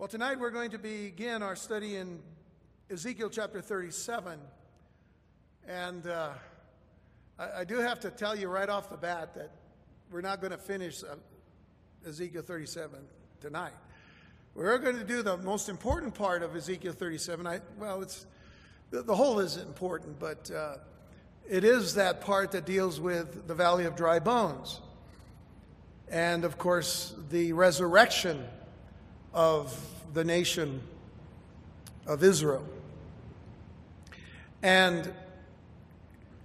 Well, tonight we're going to begin our study in Ezekiel chapter 37. And uh, I, I, do have to tell you right off the bat that we're not going to finish uh, Ezekiel 37 tonight. We're going to do the most important part of Ezekiel 37. I, well, it's the, the whole is important, but uh, it is that part that deals with the valley of dry bones. And of course, the resurrection of the nation of Israel. And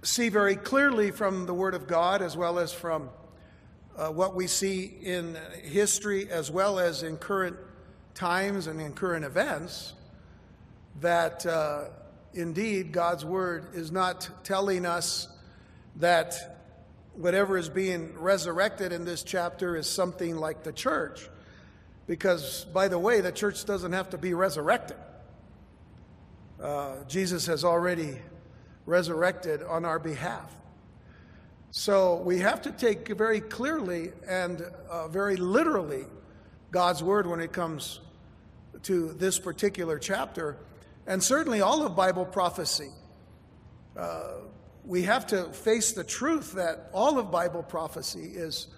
see very clearly from the Word of God, as well as from uh, what we see in history, as well as in current times and in current events, that uh, indeed God's Word is not telling us that whatever is being resurrected in this chapter is something like the church. Because, by the way, the church doesn't have to be resurrected. Uh, Jesus has already resurrected on our behalf. So we have to take very clearly and uh, very literally God's word when it comes to this particular chapter, and certainly all of Bible prophecy. Uh, we have to face the truth that all of Bible prophecy is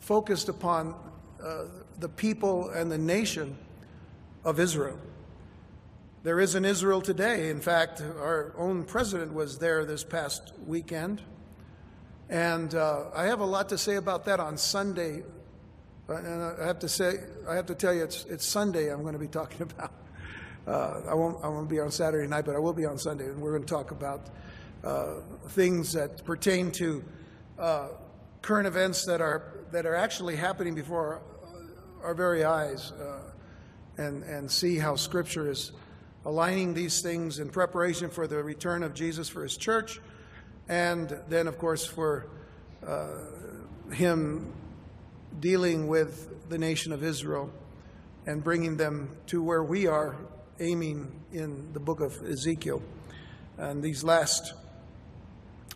focused upon uh, the people and the nation of Israel. There is an Israel today. In fact, our own president was there this past weekend. And uh, I have a lot to say about that on Sunday. Uh, and I have to say, I have to tell you, it's, it's Sunday I'm going to be talking about. Uh, I, won't, I won't be on Saturday night, but I will be on Sunday. And we're going to talk about uh, things that pertain to uh, current events that are, that are actually happening before our, very eyes uh, and, and see how Scripture is aligning these things in preparation for the return of Jesus for his church, and then, of course, for uh, him dealing with the nation of Israel and bringing them to where we are aiming in the book of Ezekiel and these last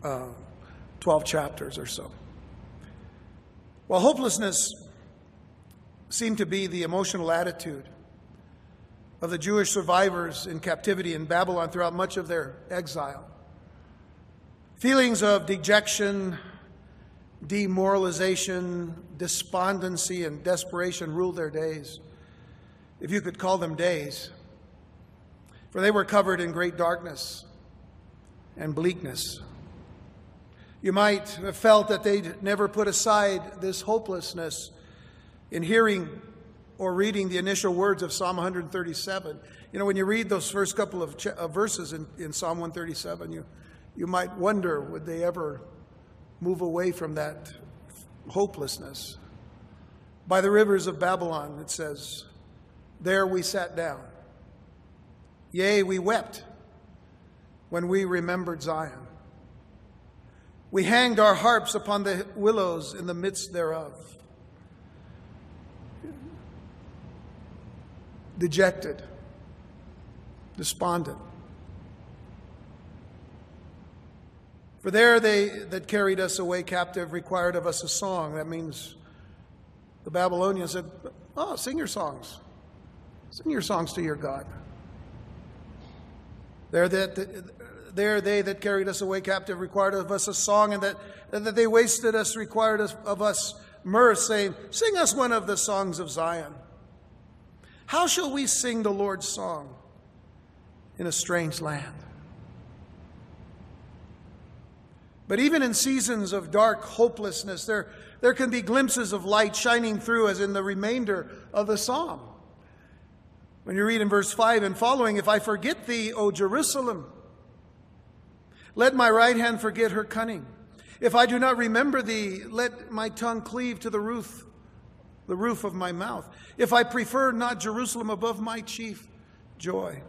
uh, 12 chapters or so. Well, hopelessness seemed to be the emotional attitude of the Jewish survivors in captivity in Babylon throughout much of their exile. Feelings of dejection, demoralization, despondency, and desperation ruled their days, if you could call them days, for they were covered in great darkness and bleakness. You might have felt that they'd never put aside this hopelessness in hearing or reading the initial words of Psalm 137. You know, when you read those first couple of, ch- of verses in, in Psalm 137, you, you might wonder would they ever move away from that hopelessness? By the rivers of Babylon, it says, there we sat down. Yea, we wept when we remembered Zion. We hanged our harps upon the willows in the midst thereof. Dejected, despondent. For there they that carried us away captive required of us a song. That means the Babylonians said, Oh, sing your songs. Sing your songs to your God. There that there they that carried us away captive required of us a song, and that, that they wasted us required of us mirth, saying, Sing us one of the songs of Zion. How shall we sing the Lord's song in a strange land? But even in seasons of dark hopelessness, there, there can be glimpses of light shining through, as in the remainder of the psalm. When you read in verse 5 and following, If I forget thee, O Jerusalem, let my right hand forget her cunning. If I do not remember thee, let my tongue cleave to the roof the roof of my mouth, if I prefer not Jerusalem above my chief joy.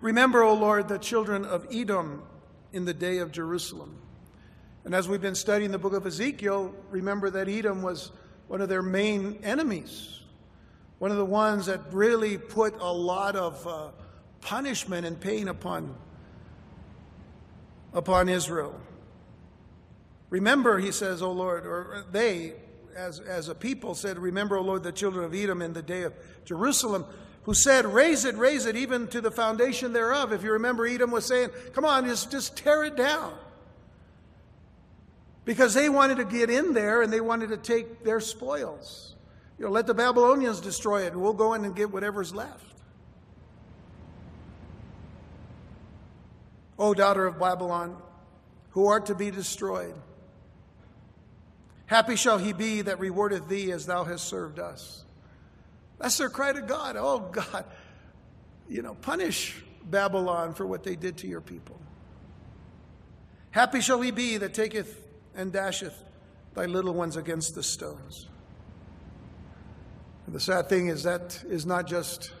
Remember, O Lord, the children of Edom in the day of Jerusalem. And as we've been studying the book of Ezekiel, remember that Edom was one of their main enemies, one of the ones that really put a lot of uh, punishment and pain upon, upon Israel. Remember, he says, O Lord, or they, as, as a people said, Remember, O Lord, the children of Edom in the day of Jerusalem, who said, Raise it, raise it, even to the foundation thereof. If you remember, Edom was saying, Come on, just, just tear it down. Because they wanted to get in there and they wanted to take their spoils. You know, let the Babylonians destroy it, and we'll go in and get whatever's left. O daughter of Babylon, who art to be destroyed. Happy shall he be that rewardeth thee as thou hast served us. That's their cry to God. Oh, God, you know, punish Babylon for what they did to your people. Happy shall he be that taketh and dasheth thy little ones against the stones. And the sad thing is that is not just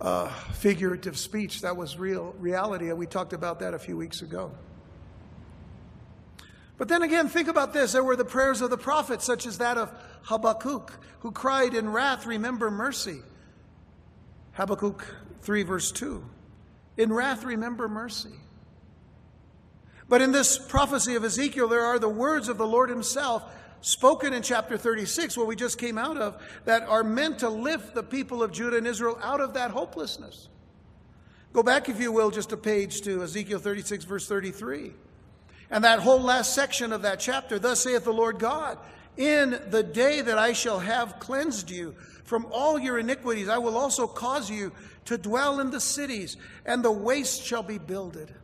uh, figurative speech. That was real reality, and we talked about that a few weeks ago. But then again, think about this. There were the prayers of the prophets, such as that of Habakkuk, who cried in wrath, Remember mercy. Habakkuk 3, verse 2. In wrath, remember mercy. But in this prophecy of Ezekiel, there are the words of the Lord Himself spoken in chapter 36, what we just came out of, that are meant to lift the people of Judah and Israel out of that hopelessness. Go back, if you will, just a page to Ezekiel 36, verse 33. And that whole last section of that chapter, thus saith the Lord God, in the day that I shall have cleansed you from all your iniquities, I will also cause you to dwell in the cities, and the waste shall be builded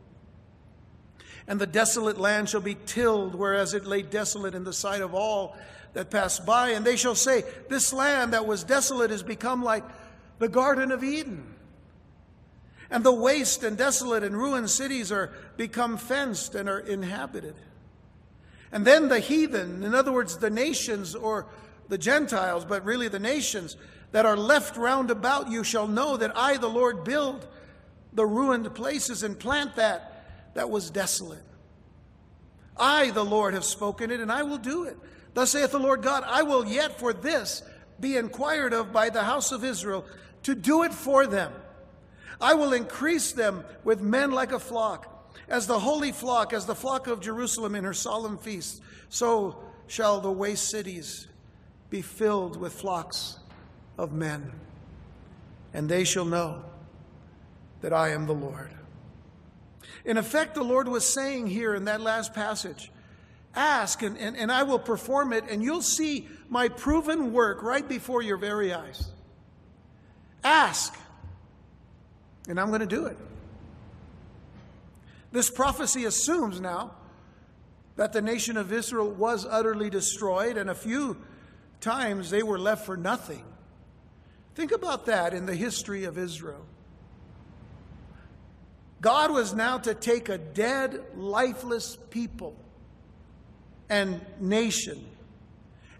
and the desolate land shall be tilled, whereas it lay desolate in the sight of all that passed by. And they shall say, This land that was desolate has become like the Garden of Eden. And the waste and desolate and ruined cities are become fenced and are inhabited. And then the heathen, in other words, the nations or the Gentiles, but really the nations that are left round about you shall know that I, the Lord, build the ruined places and plant that that was desolate. I, the Lord, have spoken it, and I will do it. Thus saith the Lord God, I will yet for this be inquired of by the house of Israel, to do it for them. I will increase them with men like a flock, as the holy flock, as the flock of Jerusalem in her solemn feasts. So shall the waste cities be filled with flocks of men, and they shall know that I am the Lord. In effect, the Lord was saying here in that last passage ask, and, and, and I will perform it, and you'll see my proven work right before your very eyes. Ask, and I'm going to do it. This prophecy assumes now that the nation of Israel was utterly destroyed, and a few times they were left for nothing. Think about that in the history of Israel. God was now to take a dead, lifeless people and nation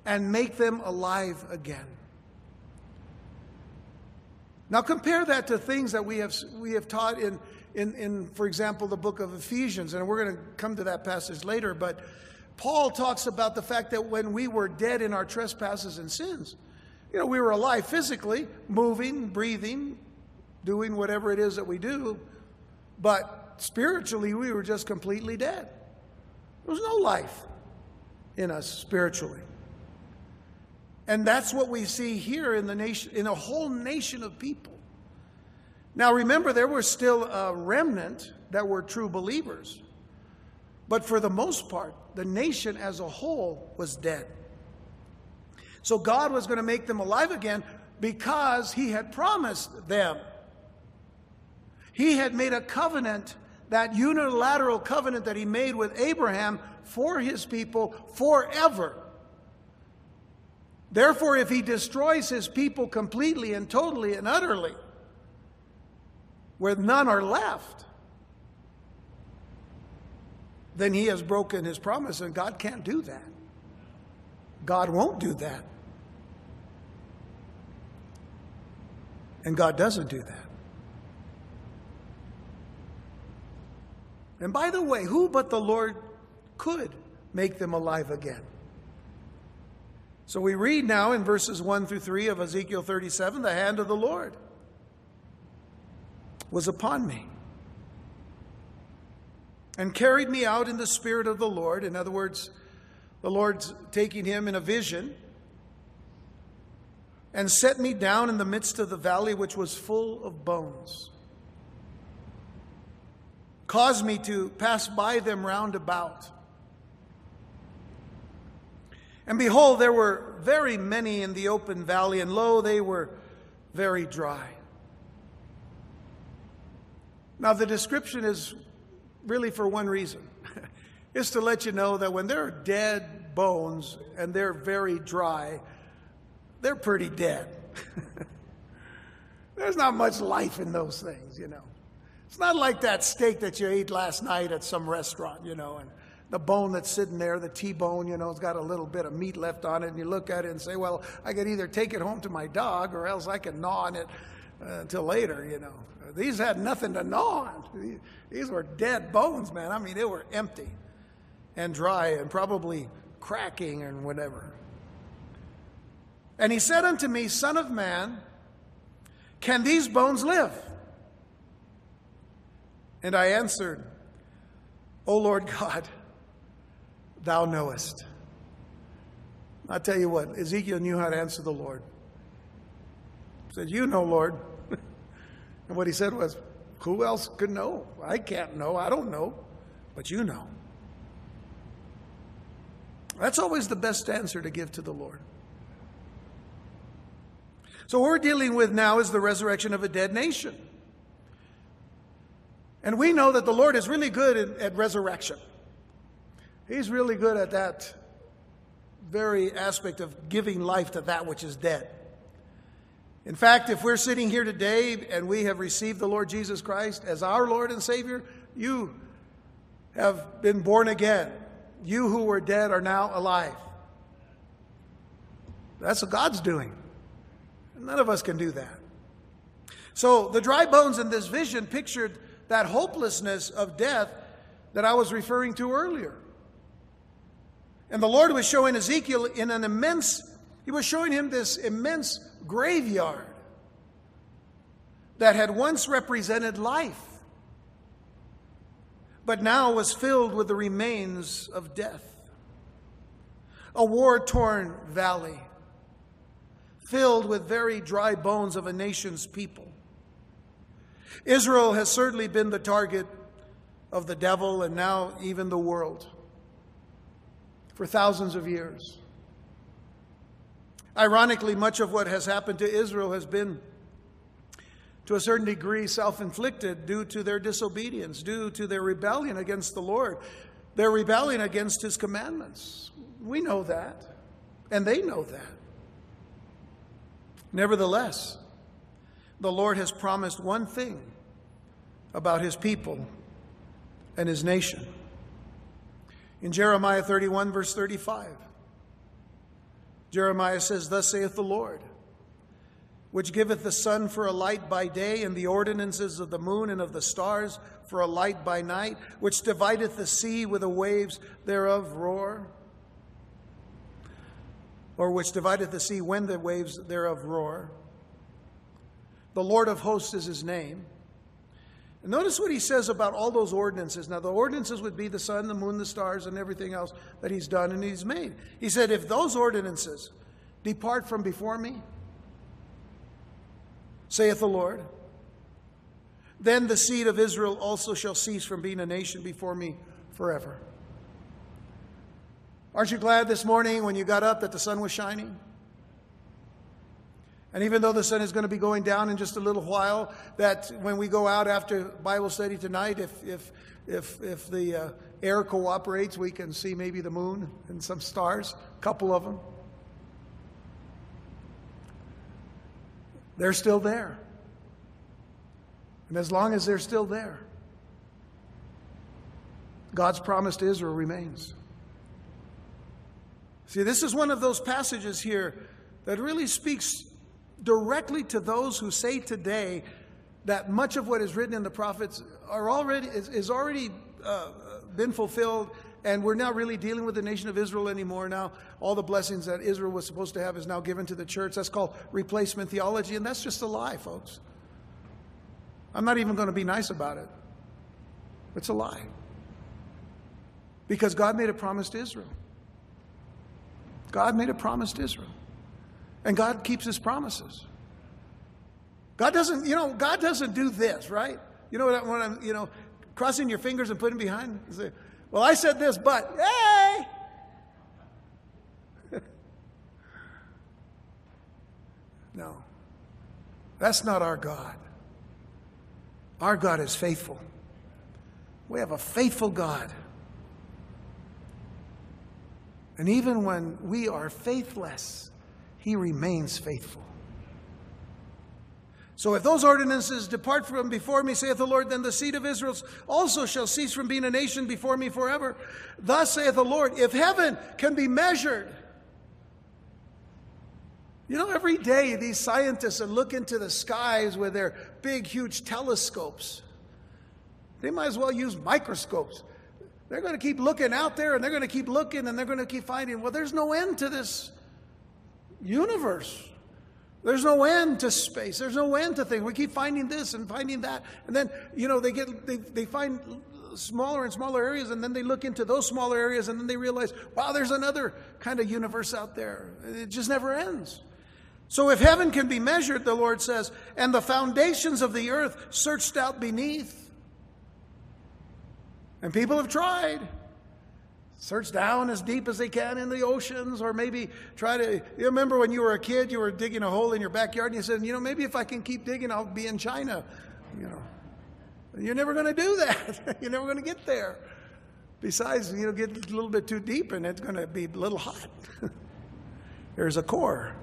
and make them alive again. Now compare that to things that we have, we have taught in, in, in, for example, the book of Ephesians, and we're going to come to that passage later, but Paul talks about the fact that when we were dead in our trespasses and sins, you know, we were alive physically, moving, breathing, doing whatever it is that we do, but spiritually, we were just completely dead. There was no life in us spiritually. And that's what we see here in the nation, in a whole nation of people. Now remember, there were still a remnant that were true believers. But for the most part, the nation as a whole was dead. So God was going to make them alive again because He had promised them he had made a covenant, that unilateral covenant that he made with Abraham for his people forever. Therefore, if he destroys his people completely and totally and utterly, where none are left, then he has broken his promise, and God can't do that. God won't do that. And God doesn't do that. And by the way, who but the Lord could make them alive again? So we read now in verses 1 through 3 of Ezekiel 37 the hand of the Lord was upon me and carried me out in the spirit of the Lord. In other words, The Lord's taking him in a vision and set me down in the midst of the valley, which was full of bones. Caused me to pass by them round about. And behold, there were very many in the open valley, and lo, they were very dry. Now, the description is really for one reason it's to let you know that when there are dead bones and they're very dry, they're pretty dead. There's not much life in those things, you know. It's not like that steak that you ate last night at some restaurant, you know, and the bone that's sitting there, the T-bone, you know, it's got a little bit of meat left on it, and you look at it and say, well, I could either take it home to my dog or else I can gnaw on it uh, until later, you know. These had nothing to gnaw on. These were dead bones, man. I mean, they were empty and dry and probably cracking and whatever. And he said unto me, Son of man, can these bones live? And I answered, O Lord God, thou knowest. I tell you what, Ezekiel knew how to answer the Lord. He said, You know, Lord. and what he said was, Who else could know? I can't know. I don't know. But you know. That's always the best answer to give to the Lord. So, what we're dealing with now is the resurrection of a dead nation. And we know that the Lord is really good at, at resurrection. He's really good at that very aspect of giving life to that which is dead. In fact, if we're sitting here today and we have received the Lord Jesus Christ as our Lord and Savior, you have been born again. You who were dead are now alive. That's what God's doing. None of us can do that. So the dry bones in this vision pictured that hopelessness of death that I was referring to earlier. And the Lord was showing Ezekiel in an immense, he was showing him this immense graveyard that had once represented life, but now was filled with the remains of death. A war torn valley filled with very dry bones of a nation's people. Israel has certainly been the target of the devil and now even the world for thousands of years. Ironically, much of what has happened to Israel has been, to a certain degree, self inflicted due to their disobedience, due to their rebellion against the Lord, their rebellion against His commandments. We know that, and they know that. Nevertheless, the Lord has promised one thing about His people and His nation. In Jeremiah 31, verse 35, Jeremiah says, Thus saith the Lord, which giveth the sun for a light by day, and the ordinances of the moon and of the stars for a light by night, which divideth the sea with the waves thereof roar, or which divideth the sea when the waves thereof roar. The Lord of hosts is his name. Notice what he says about all those ordinances. Now, the ordinances would be the sun, the moon, the stars, and everything else that he's done and he's made. He said, If those ordinances depart from before me, saith the Lord, then the seed of Israel also shall cease from being a nation before me forever. Aren't you glad this morning when you got up that the sun was shining? And even though the sun is going to be going down in just a little while, that when we go out after Bible study tonight, if, if, if, if the uh, air cooperates, we can see maybe the moon and some stars, a couple of them. They're still there. And as long as they're still there, God's promise to Israel remains. See, this is one of those passages here that really speaks directly to those who say today that much of what is written in the prophets are already is, is already uh, been fulfilled and we're not really dealing with the nation of Israel anymore now. All the blessings that Israel was supposed to have is now given to the church. That's called replacement theology, and that's just a lie, folks. I'm not even going to be nice about it. It's a lie. Because God made a promise to Israel. God made a promise to Israel. And God keeps his promises. God doesn't, you know, God doesn't do this, right? You know what I'm, you know, crossing your fingers and putting behind? Say, well, I said this, but, hey! no. That's not our God. Our God is faithful. We have a faithful God. And even when we are faithless, He remains faithful. So if those ordinances depart from before me, saith the Lord, then the seed of Israel also shall cease from being a nation before me forever. Thus saith the Lord, if heaven can be measured, you know, every day these scientists look into the skies with their big, huge telescopes. They might as well use microscopes. They're going to keep looking out there and they're going to keep looking and they're going to keep finding, well, there's no end to this universe. There's no end to space. There's no end to things. We keep finding this and finding that. And then, you know, they get they, they find smaller and smaller areas and then they look into those smaller areas and then they realize, wow, there's another kind of universe out there. It just never ends. So if heaven can be measured, the Lord says, and the foundations of the earth searched out beneath, and people have tried. Search down as deep as they can in the oceans, or maybe try to. You remember when you were a kid, you were digging a hole in your backyard, and you said, You know, maybe if I can keep digging, I'll be in China. You know, you're never going to do that. you're never going to get there. Besides, you know, get a little bit too deep, and it's going to be a little hot. There's a core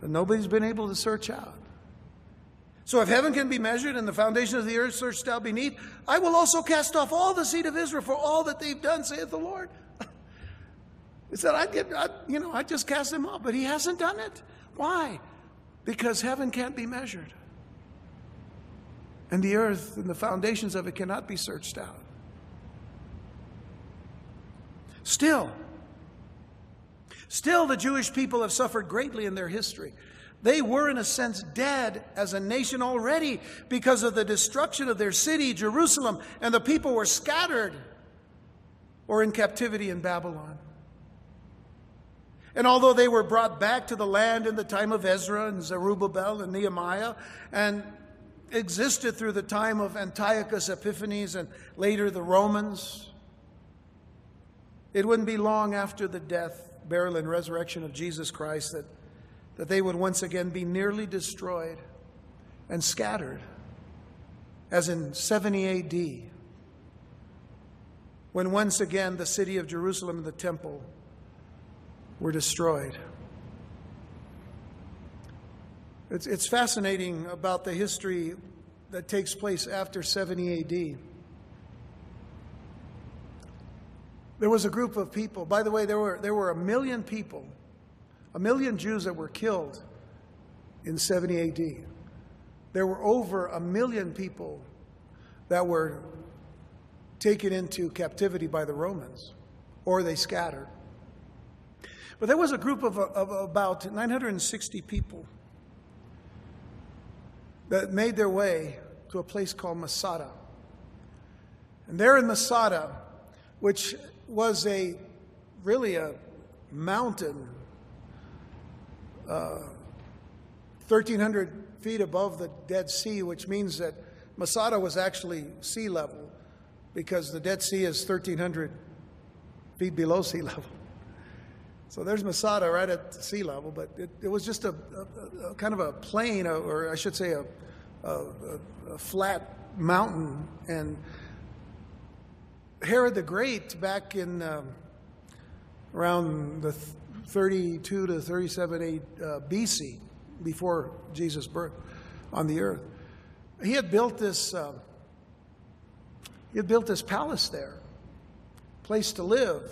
that nobody's been able to search out. So if heaven can be measured and the foundation of the earth searched out beneath, I will also cast off all the seed of Israel for all that they've done, saith the Lord. He said, I get, I, you know, I just cast them off, but he hasn't done it. Why? Because heaven can't be measured. And the earth and the foundations of it cannot be searched out. Still, still the Jewish people have suffered greatly in their history. They were, in a sense, dead as a nation already because of the destruction of their city, Jerusalem, and the people were scattered or in captivity in Babylon. And although they were brought back to the land in the time of Ezra and Zerubbabel and Nehemiah, and existed through the time of Antiochus Epiphanes and later the Romans, it wouldn't be long after the death, burial, and resurrection of Jesus Christ that that they would once again be nearly destroyed and scattered, as in 70 AD, when once again the city of Jerusalem and the temple were destroyed. It's, it's fascinating about the history that takes place after 70 AD. There was a group of people, by the way, there were, there were a million people a million Jews that were killed in 70 AD. There were over a million people that were taken into captivity by the Romans, or they scattered. But there was a group of, of about 960 people that made their way to a place called Masada. And there in Masada, which was a really a mountain 1,300 uh, feet above the Dead Sea, which means that Masada was actually sea level because the Dead Sea is 1,300 feet below sea level. So there's Masada right at sea level, but it, it was just a, a, a, kind of a plain, or I should say a, a flat mountain. And Herod the Great, back in um, around the 32 to 37 uh, BC, before Jesus' birth on the earth. He had built this. Uh, he had built this palace there, place to live,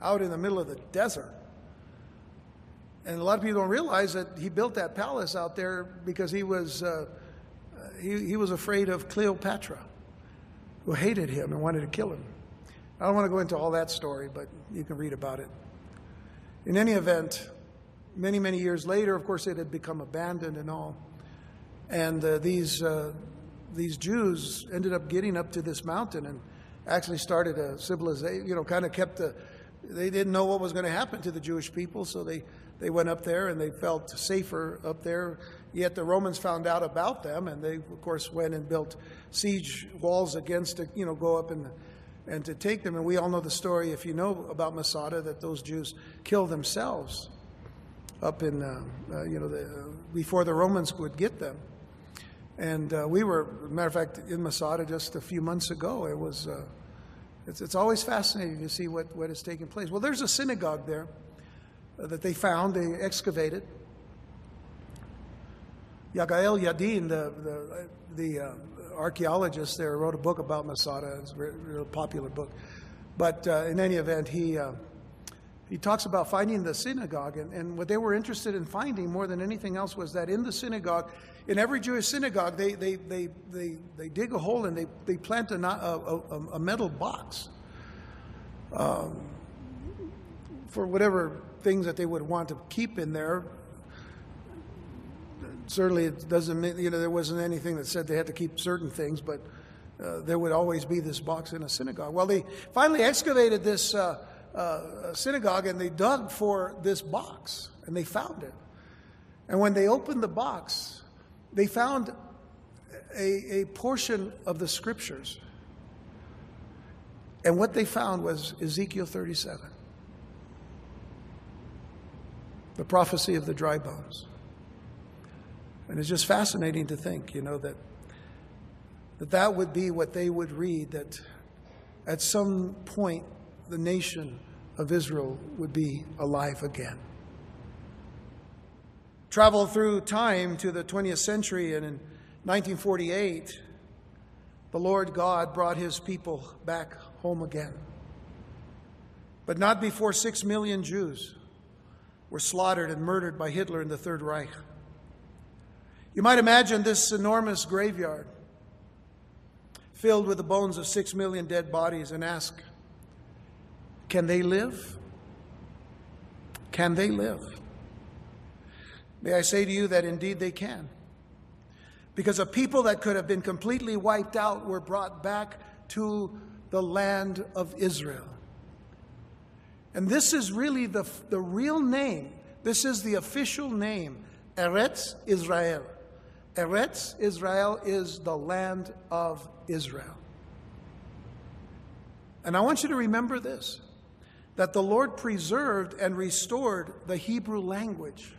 out in the middle of the desert. And a lot of people don't realize that he built that palace out there because he was uh, he, he was afraid of Cleopatra, who hated him and wanted to kill him. I don't want to go into all that story, but you can read about it. In any event, many, many years later, of course, it had become abandoned and all. And uh, these, uh, these Jews ended up getting up to this mountain and actually started a civilization, you know, kind of kept the, they didn't know what was going to happen to the Jewish people, so they, they went up there and they felt safer up there. Yet the Romans found out about them, and they, of course, went and built siege walls against, to, you know, go up and, and to take them. And we all know the story, if you know about Masada, that those Jews killed themselves up in, uh, uh, you know, the, before the Romans would get them. And uh, we were, matter of fact, in Masada just a few months ago. It was, uh, it's, it's always fascinating to see what, what is taking place. Well, there's a synagogue there uh, that they found, they excavated. Yigael Yadin, the, the, the uh, archaeologist there, wrote a book about Masada. It's a very popular book. But in any event, he he talks about finding the synagogue. And, and, what they were interested in finding more than anything else was that in the synagogue, in every Jewish synagogue, they, they, they, they, they dig a hole and they, they plant a, a, a metal box um, for whatever things that they would want to keep in there. Certainly, it doesn't mean, you know, there wasn't anything that said they had to keep certain things, but uh, there would always be this box in a synagogue. Well, they finally excavated this. Uh, uh, synagogue and they dug for this box and they found it. And when they opened the box, they found a, a portion of the scriptures. And what they found was Ezekiel 37, the prophecy of the dry bones. And it's just fascinating to think, you know, that that, that would be what they would read, that at some point the nation of Israel would be alive again. Travel through time to the 20th century, and in 1948, the Lord God brought his people back home again. But not before six million Jews were slaughtered and murdered by Hitler in the Third Reich. You might imagine this enormous graveyard filled with the bones of six million dead bodies and ask, can they live? Can they live? May I say to you that indeed they can. Because a people that could have been completely wiped out were brought back to the land of Israel. And this is really the, the real name. This is the official name, Eretz Israel. Eretz Israel is the land of Israel. And I want you to remember this that the Lord preserved and restored the Hebrew language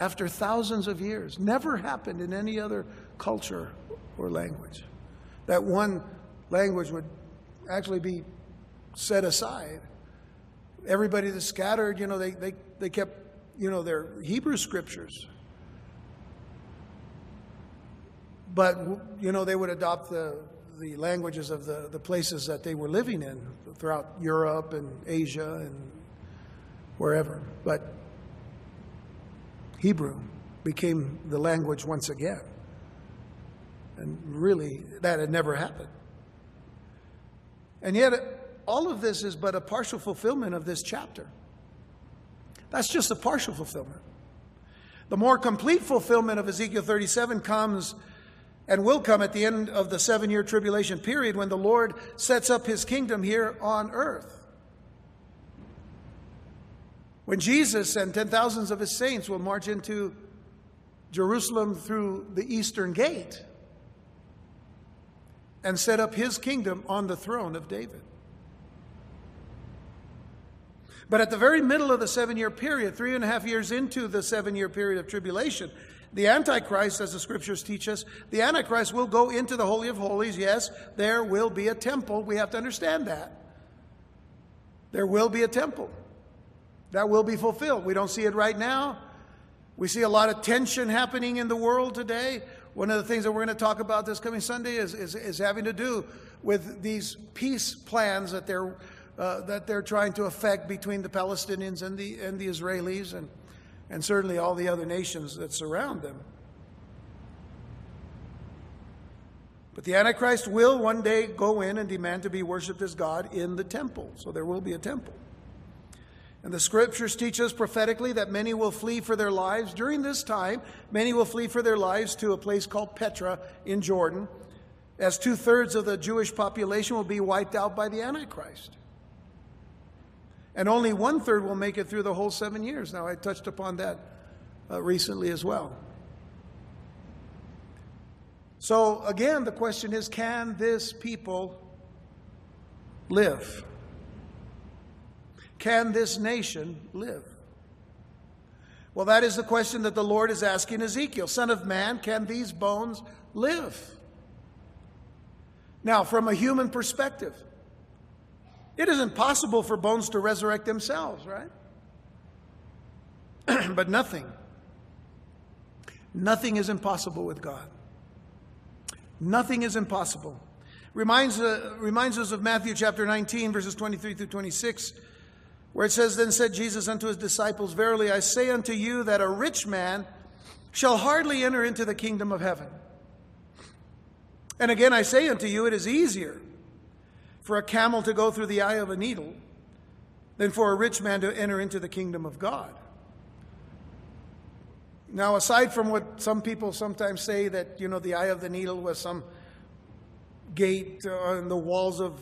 after thousands of years. Never happened in any other culture or language. That one language would actually be set aside. Everybody that scattered, you know, they, they, they kept, you know, their Hebrew scriptures. But, you know, they would adopt the, the languages of the, the places that they were living in throughout Europe and Asia and wherever. But Hebrew became the language once again. And really, that had never happened. And yet, all of this is but a partial fulfillment of this chapter. That's just a partial fulfillment. The more complete fulfillment of Ezekiel 37 comes and will come at the end of the seven year tribulation period when the Lord sets up his kingdom here on earth. When Jesus and ten thousands of his saints will march into Jerusalem through the eastern gate and set up his kingdom on the throne of David. But at the very middle of the seven year period, three and a half years into the seven year period of tribulation, the Antichrist, as the scriptures teach us, the Antichrist will go into the Holy of Holies. Yes, there will be a temple. We have to understand that. There will be a temple. That will be fulfilled. We don't see it right now. We see a lot of tension happening in the world today. One of the things that we're going to talk about this coming Sunday is, is, is having to do with these peace plans that they're, uh, that they're trying to effect between the Palestinians and the, and the Israelis. And and certainly all the other nations that surround them. But the Antichrist will one day go in and demand to be worshiped as God in the temple. So there will be a temple. And the scriptures teach us prophetically that many will flee for their lives. During this time, many will flee for their lives to a place called Petra in Jordan, as two thirds of the Jewish population will be wiped out by the Antichrist. And only one third will make it through the whole seven years. Now, I touched upon that uh, recently as well. So, again, the question is can this people live? Can this nation live? Well, that is the question that the Lord is asking Ezekiel Son of man, can these bones live? Now, from a human perspective, it is impossible for bones to resurrect themselves, right? but nothing, nothing is impossible with God. Nothing is impossible. Reminds, uh, reminds us of Matthew chapter 19, verses 23 through 26, where it says, Then said Jesus unto his disciples, Verily I say unto you that a rich man shall hardly enter into the kingdom of heaven. And again I say unto you, it is easier for a camel to go through the eye of a needle than for a rich man to enter into the kingdom of God. Now, aside from what some people sometimes say that, you know, the eye of the needle was some gate on the walls of,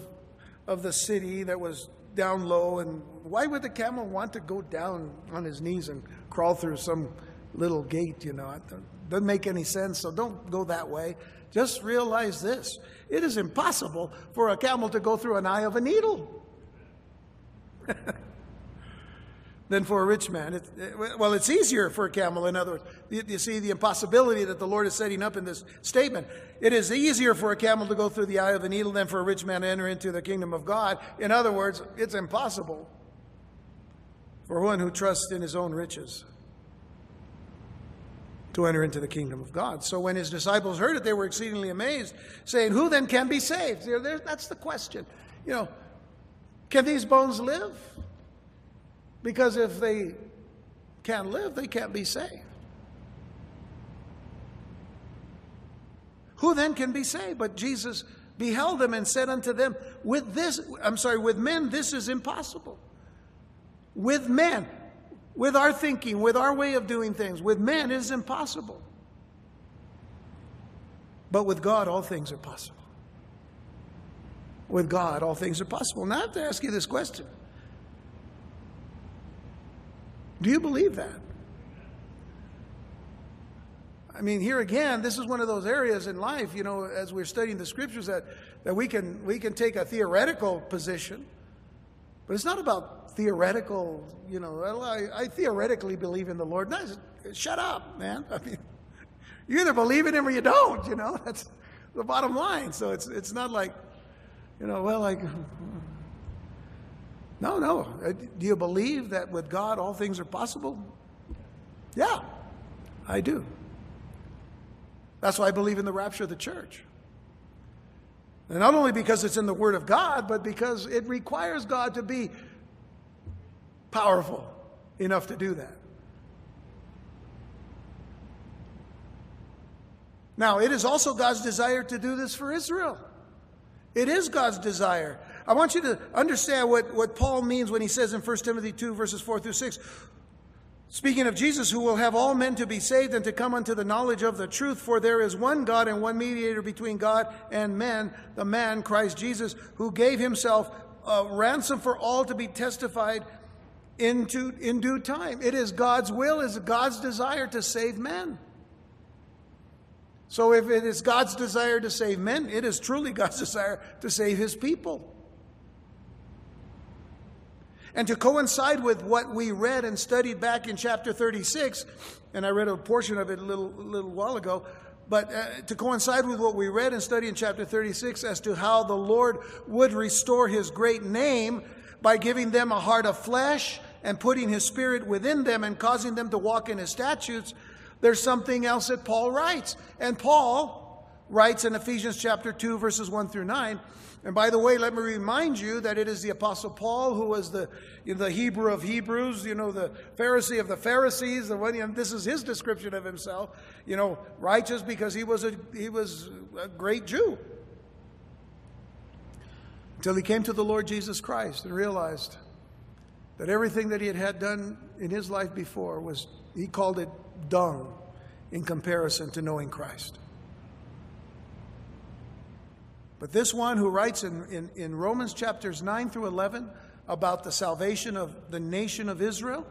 of the city that was down low, and why would the camel want to go down on his knees and crawl through some little gate, you know? It doesn't make any sense, so don't go that way. Just realize this it is impossible for a camel to go through an eye of a needle. than for a rich man. It, well, it's easier for a camel, in other words. You, you, see the impossibility that the Lord is setting up in this statement. It is easier for a camel to go through the eye of a needle than for a rich man to enter into the kingdom of God. In other words, it's impossible for one who trusts in his own riches to enter into the kingdom of God. So when his disciples heard it, they were exceedingly amazed, saying, Who then can be saved? That's the question. You know, can these bones live? Because if they can't live, they can't be saved. Who then can be saved? But Jesus beheld them and said unto them, With this, I'm sorry, with men, this is impossible. With men, with our thinking, with our way of doing things, with men, it is impossible. But with God, all things are possible. With God, all things are possible. Now I have to ask you this question do you believe that? I mean, here again, this is one of those areas in life, you know, as we're studying the scriptures, that, that we, can, we can take a theoretical position, but it's not about theoretical, you know, I, I theoretically believe in the Lord. No, shut up, man. I mean, you either believe in Him or you don't, you know, that's the bottom line. So it's, it's not like, you know, well, like, no, no. Uh, do you believe that with God all things are possible? Yeah, I do. That's why I believe in the rapture of the church. And not only because it's in the Word of God, but because it requires God to be powerful enough to do that. Now, it is also God's desire to do this for Israel. It is God's desire. I want you to understand what, what Paul means when he says in 1 Timothy 2, verses 4 through 6. Speaking of Jesus, who will have all men to be saved and to come unto the knowledge of the truth, for there is one God and one mediator between God and men, the man, Christ Jesus, who gave himself a ransom for all to be testified into in due time. It is God's will, is God's desire to save men. So if it is God's desire to save men, it is truly God's desire to save his people. And to coincide with what we read and studied back in chapter 36, and I read a portion of it a little, a little while ago, but uh, to coincide with what we read and studied in chapter 36 as to how the Lord would restore his great name by giving them a heart of flesh and putting his spirit within them and causing them to walk in his statutes, there's something else that Paul writes. And Paul writes in Ephesians chapter 2, verses 1 through 9 and by the way, let me remind you that it is the Apostle Paul who was the, you know, the Hebrew of Hebrews, you know, the Pharisee of the Pharisees. The one, you know, this is his description of himself. You know, righteous because he was a, he was a great Jew. Until he came to the Lord Jesus Christ and realized that everything that he had had done in his life before was, he called it dung in comparison to knowing Christ. But this one who writes in, in, in Romans chapters 9 through 11 about the salvation of the nation of Israel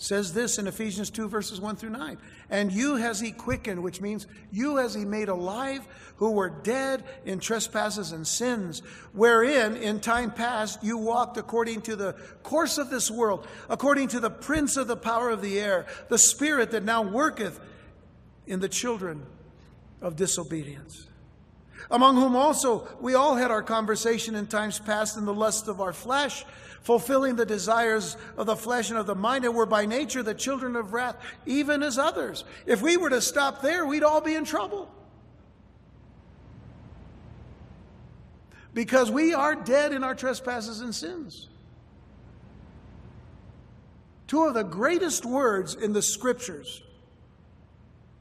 says this in Ephesians 2, verses 1 through 9. And you has he quickened, which means you has he made alive who were dead in trespasses and sins, wherein in time past you walked according to the course of this world, according to the prince of the power of the air, the spirit that now worketh in the children of disobedience among whom also we all had our conversation in times past in the lust of our flesh, fulfilling the desires of the flesh and of the mind, and were by nature the children of wrath, even as others. If we were to stop there, we'd all be in trouble. Because we are dead in our trespasses and sins. Two of the greatest words in the scriptures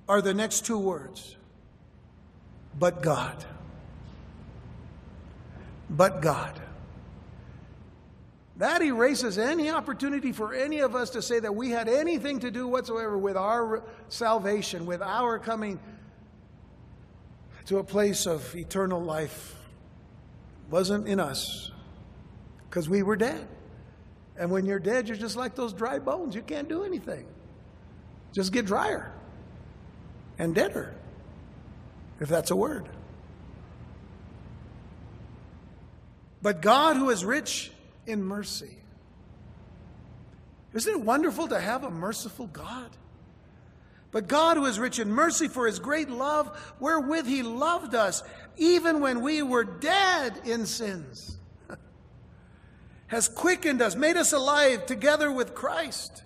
are the next two words but God. But God. That erases any opportunity for any of us to say that we had anything to do whatsoever with our salvation, with our coming to a place of eternal life. Wasn't in us because we were dead. And when you're dead, you're just like those dry bones. You can't do anything. Just get drier and deader if that's a word. But God, who is rich in mercy. Isn't it wonderful to have a merciful God? But God, who is rich in mercy for his great love, wherewith he loved us, even when we were dead in sins, has quickened us, made us alive together with Christ.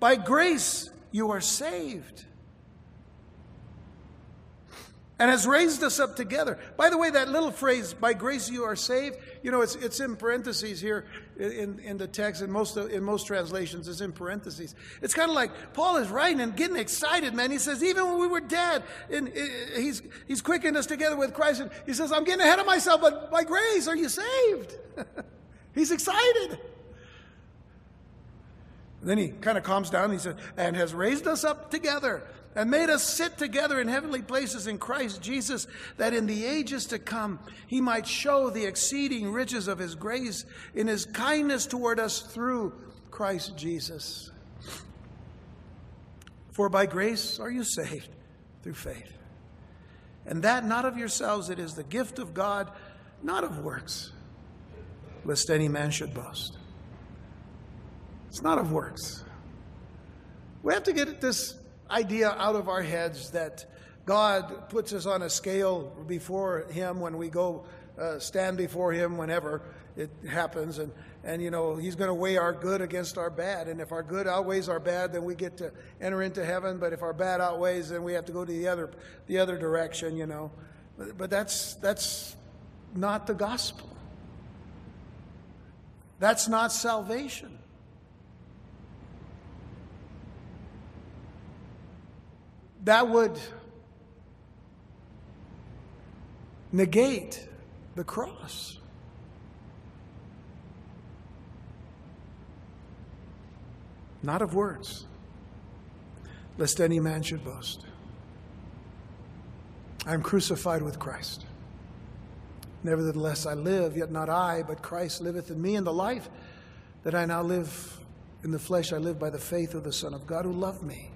By grace you are saved and has raised us up together. By the way, that little phrase, by grace you are saved, you know, it's, it's in parentheses here in, in the text, in most, in most translations, it's in parentheses. It's kind of like Paul is writing and getting excited, man. He says, even when we were dead, and uh, he's, he's quickened us together with Christ. And he says, I'm getting ahead of myself, but by grace are you saved? he's excited. And then he kind of calms down and he says, and has raised us up together and made us sit together in heavenly places in Christ Jesus, that in the ages to come he might show the exceeding riches of his grace in his kindness toward us through Christ Jesus. For by grace are you saved through faith. And that not of yourselves, it is the gift of God, not of works, lest any man should boast. It's not of works. We have to get at this idea out of our heads that God puts us on a scale before Him when we go uh, stand before Him whenever it happens. And, and you know, He's going to weigh our good against our bad. And if our good outweighs our bad, then we get to enter into heaven. But if our bad outweighs, then we have to go to the other, the other direction, you know. But, but that's, that's not the gospel. That's not salvation. That would negate the cross. Not of words, lest any man should boast. I am crucified with Christ. Nevertheless, I live, yet not I, but Christ liveth in me, and the life that I now live in the flesh, I live by the faith of the Son of God who loved me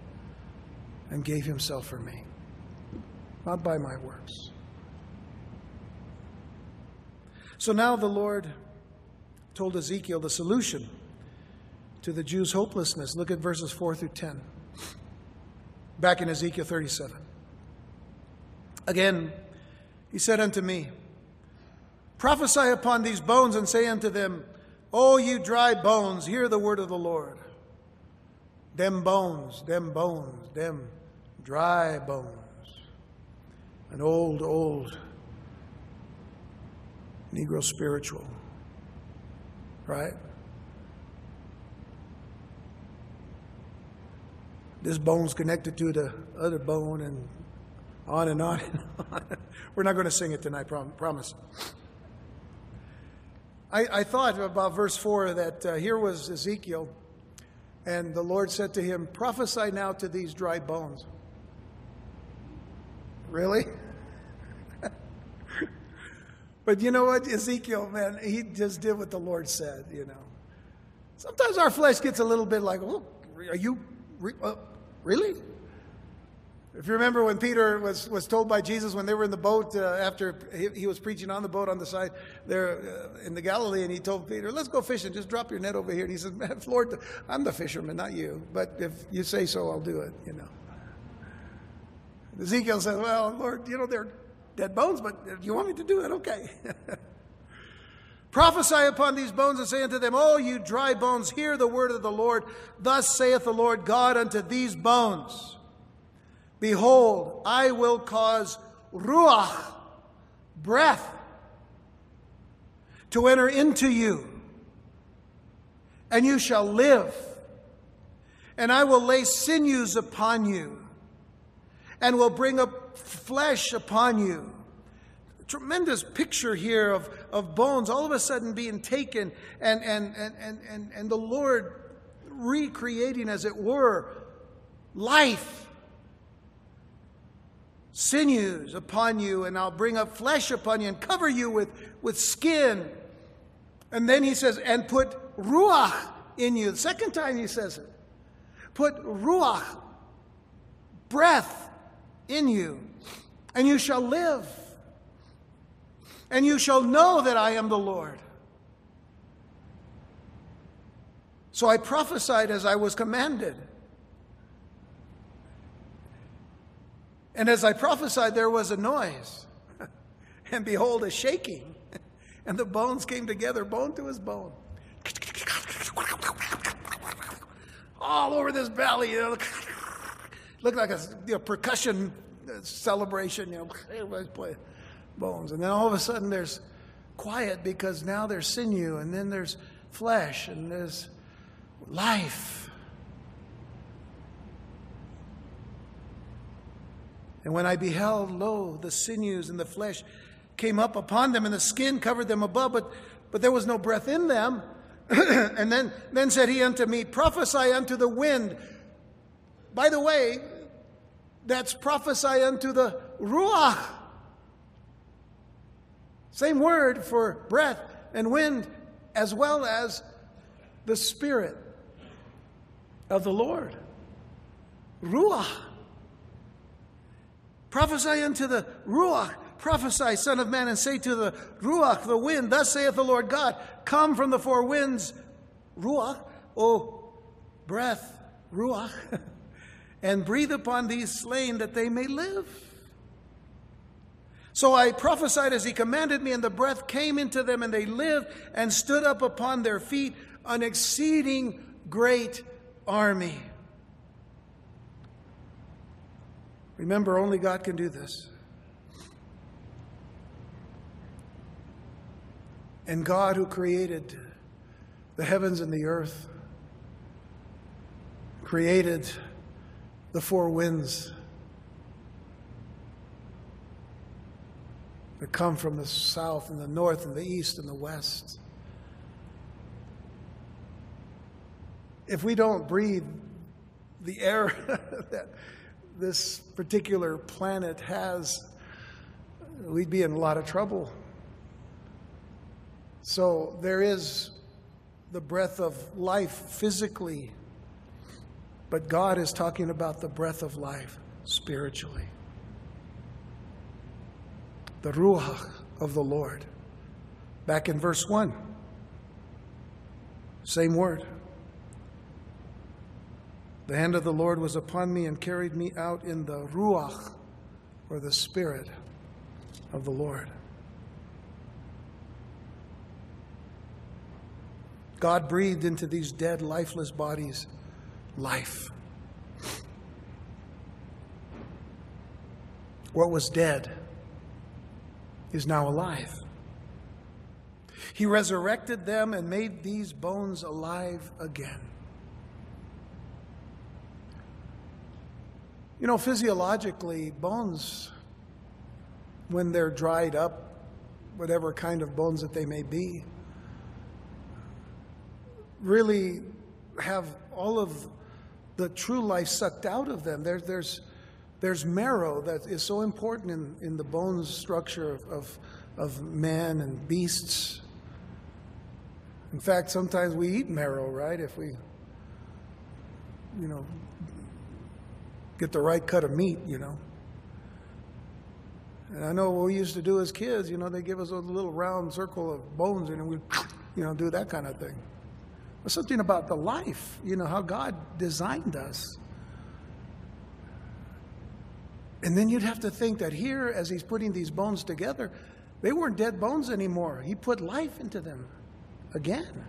and gave himself for me, not by my works. So now the Lord told Ezekiel the solution to the Jews' hopelessness. Look at verses 4 through 10. Back in Ezekiel 37. Again, he said unto me, Prophesy upon these bones and say unto them, O you dry bones, hear the word of the Lord. Them bones, them bones, them dry bones. An old, old Negro spiritual, right? This bone's connected to the other bone, and on and on and on. We're not going to sing it tonight, promise. I, I thought about verse 4 that uh, here was Ezekiel, and the Lord said to him, Prophesy now to these dry bones. Really? But you know what? Ezekiel, man, he just did what the Lord said, you know. Sometimes our flesh gets a little bit like, oh, are you re- uh, really? If you remember when Peter was, was told by Jesus when they were in the boat uh, after he, he, was preaching on the boat on the side there uh, in the Galilee, and he told Peter, Let's go fishing, just drop your net over here. And he said, Man, Lord, I'm the fisherman, not you. But if you say so, I'll do it, you know. Ezekiel says, Well, Lord, you know, they're dead bones, but if you want me to do it, okay. Prophesy upon these bones and say unto them, O you dry bones, hear the word of the Lord. Thus saith the Lord God unto these bones Behold, I will cause ruach, breath, to enter into you, and you shall live. And I will lay sinews upon you, and will bring up flesh upon you. Tremendous picture here of, of bones all of a sudden being taken and, and, and, and, and, and the Lord recreating, as it were, life sinews upon you, and I'll bring up flesh upon you and cover you with, with skin. And then he says, and put ruach in you. The second time he says it. Put ruach, breath in you, and you shall live. And you shall know that I am the Lord. So I prophesied as I was commanded. And as I prophesied, there was a noise. And behold, a shaking. And the bones came together, bone to his bone. All over this valley, you know, looked like a you know, percussion uh, celebration. You know, everybody's playing bones. And then all of a sudden there's quiet because now there's sinew, and then there's flesh, and there's life. And when I beheld, lo, the sinews and the flesh came up upon them, and the skin covered them above, but, but there was no breath in them. and then, then said he unto me, Prophesy unto the wind. By the way, that's prophesy unto the ruach. Same word for breath and wind, as well as the Spirit of the Lord. Ruach. Prophesy unto the Ruach. Prophesy, Son of Man, and say to the Ruach, the wind, Thus saith the Lord God, Come from the four winds, Ruach, O breath, Ruach, and breathe upon these slain that they may live. So I prophesied as he commanded me, and the breath came into them, and they lived and stood up upon their feet, an exceeding great army. Remember, only God can do this. And God, who created the heavens and the earth, created the four winds that come from the south and the north and the east and the west. If we don't breathe the air that this particular planet has, we'd be in a lot of trouble. So there is the breath of life physically, but God is talking about the breath of life spiritually. The Ruach of the Lord. Back in verse 1, same word. The hand of the Lord was upon me and carried me out in the Ruach, or the Spirit of the Lord. God breathed into these dead, lifeless bodies life. What was dead is now alive. He resurrected them and made these bones alive again. You know, physiologically, bones, when they're dried up, whatever kind of bones that they may be, really have all of the true life sucked out of them. There, there's, there's marrow that is so important in, in the bone structure of, of, of men and beasts. In fact, sometimes we eat marrow, right? If we, you know, get the right cut of meat, you know. And I know what we used to do as kids, you know, they give us a little round circle of bones and we, you know, do that kind of thing. But something about the life, you know, how God designed us. And then you'd have to think that here, as he's putting these bones together, they weren't dead bones anymore. He put life into them again.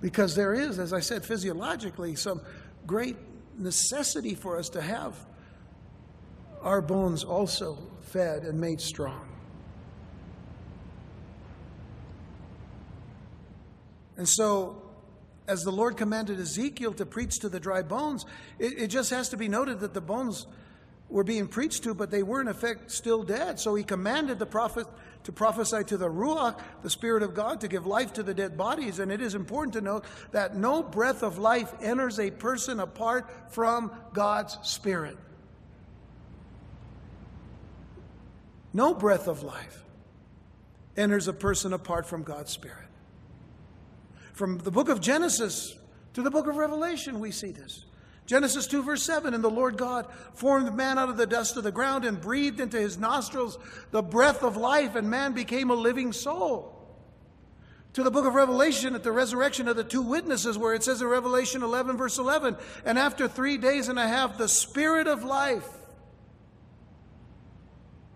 Because there is, as I said, physiologically, some great necessity for us to have our bones also fed and made strong. And so, as the Lord commanded Ezekiel to preach to the dry bones, it, it, just has to be noted that the bones were being preached to, but they were in effect still dead. So he commanded the prophet to prophesy to the Ruach, the Spirit of God, to give life to the dead bodies. And it is important to note that no breath of life enters a person apart from God's Spirit. No breath of life enters a person apart from God's Spirit. From the book of Genesis to the book of Revelation, we see this. Genesis 2, verse 7 And the Lord God formed man out of the dust of the ground and breathed into his nostrils the breath of life, and man became a living soul. To the book of Revelation at the resurrection of the two witnesses, where it says in Revelation 11, verse 11, and after three days and a half, the Spirit of life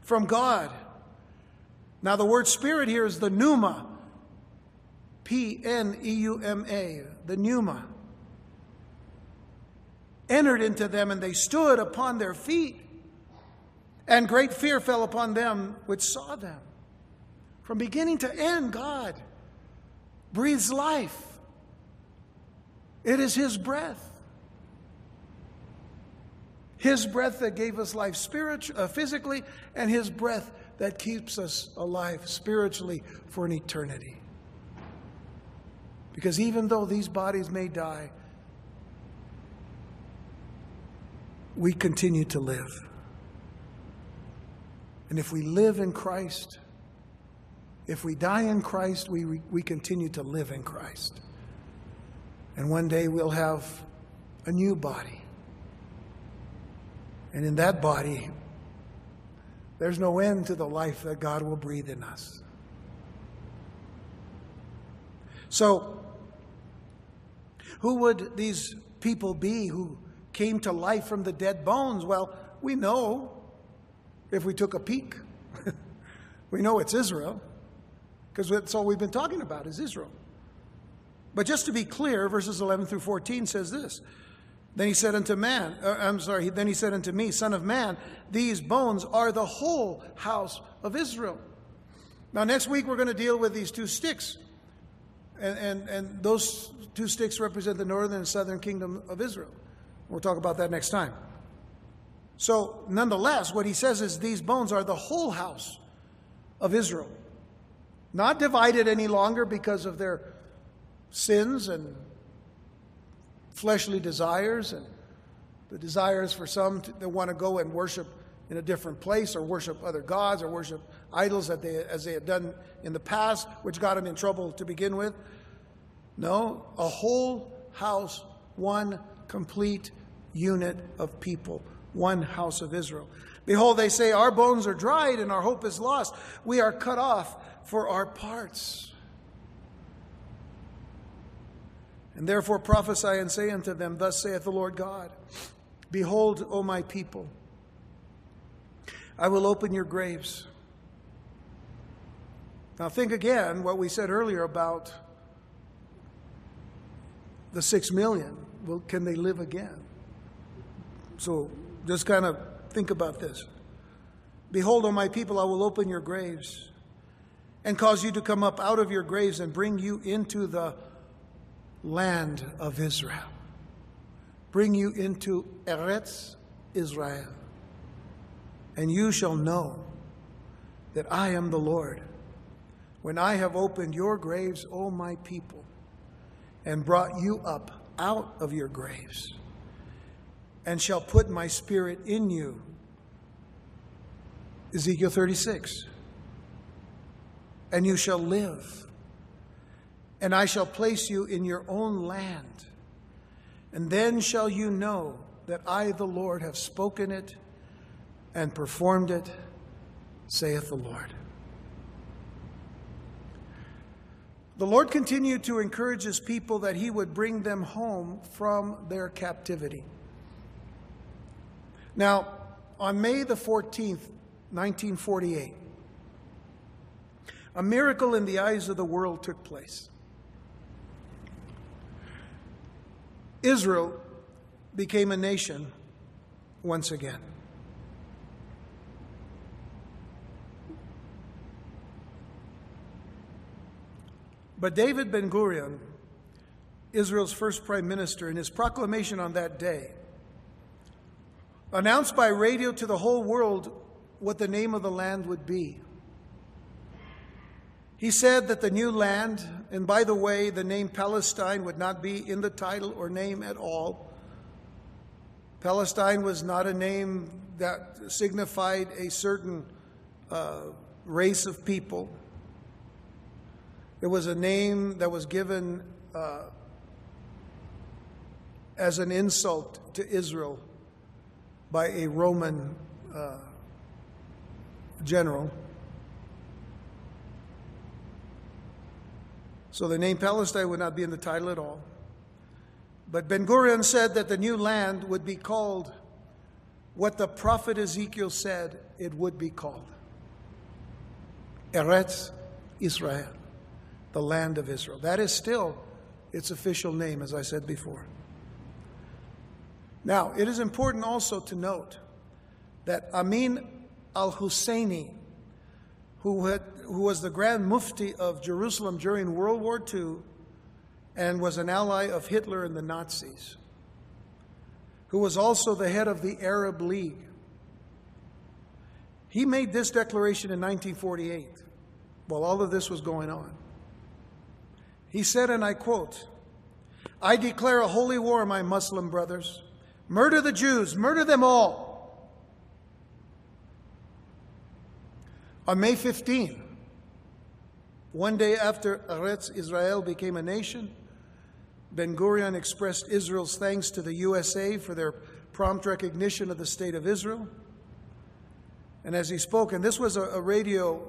from God. Now, the word spirit here is the pneuma, P N E U M A, the pneuma entered into them, and they stood upon their feet. And great fear fell upon them which saw them. From beginning to end, God breathes life. It is His breath. His breath that gave us life spiritually, uh, physically, and His breath that keeps us alive spiritually for an eternity. Because even though these bodies may die, we continue to live. And if we live in Christ, if we die in Christ, we, we continue to live in Christ. And one day we'll have a new body. And in that body, there's no end to the life that God will breathe in us. So, who would these people be who came to life from the dead bones? Well, we know if we took a peek. we know it's Israel because that's all we've been talking about is Israel. But just to be clear, verses 11 through 14 says this. Then he said unto man, uh, I'm sorry, then he said unto me, Son of man, these bones are the whole house of Israel. Now, next week we're going to deal with these two sticks. And, and, and those two sticks represent the northern and southern kingdom of Israel. We'll talk about that next time. So, nonetheless, what he says is these bones are the whole house of Israel. Not divided any longer because of their sins and fleshly desires and the desires for some that want to go and worship in a different place or worship other gods or worship idols that they, as they had done in the past, which got them in trouble to begin with. No, a whole house, one complete unit of people, one house of Israel. Behold, they say, Our bones are dried and our hope is lost. We are cut off for our parts. And therefore prophesy and say unto them, Thus saith the Lord God Behold, O my people, I will open your graves. Now, think again what we said earlier about the six million. Well, can they live again? So just kind of think about this. Behold, O my people, I will open your graves and cause you to come up out of your graves and bring you into the land of Israel. Bring you into Eretz Israel. And you shall know that I am the Lord. When I have opened your graves, O my people, and brought you up out of your graves and shall put my spirit in you. Ezekiel 36. and you shall live. And I shall place you in your own land. And then shall you know that I, the Lord, have spoken it and performed it, saith the Lord. The Lord continued to encourage his people that he would bring them home from their captivity. Now, on May the 14th, 1948, a miracle in the eyes of the world took place. Israel became a nation once again. But David Ben Gurion, Israel's first prime minister, in his proclamation on that day, announced by radio to the whole world what the name of the land would be. He said that the new land, and by the way, the name Palestine would not be in the title or name at all. Palestine was not a name that signified a certain uh, race of people. It was a name that was given uh, as an insult to Israel by a Roman uh, general. So the name Palestine would not be in the title at all. But Ben Gurion said that the new land would be called what the prophet Ezekiel said it would be called Eretz Israel, the land of Israel. That is still its official name, as I said before. Now, it is important also to note that Amin al Husseini, who, who was the Grand Mufti of Jerusalem during World War II and was an ally of Hitler and the Nazis, who was also the head of the Arab League. He made this declaration in 1948 while all of this was going on. He said, and I quote, I declare a holy war, my Muslim brothers. Murder the Jews, murder them all. On May 15, one day after Eretz Israel became a nation, Ben Gurion expressed Israel's thanks to the USA for their prompt recognition of the State of Israel. And as he spoke, and this was a, a radio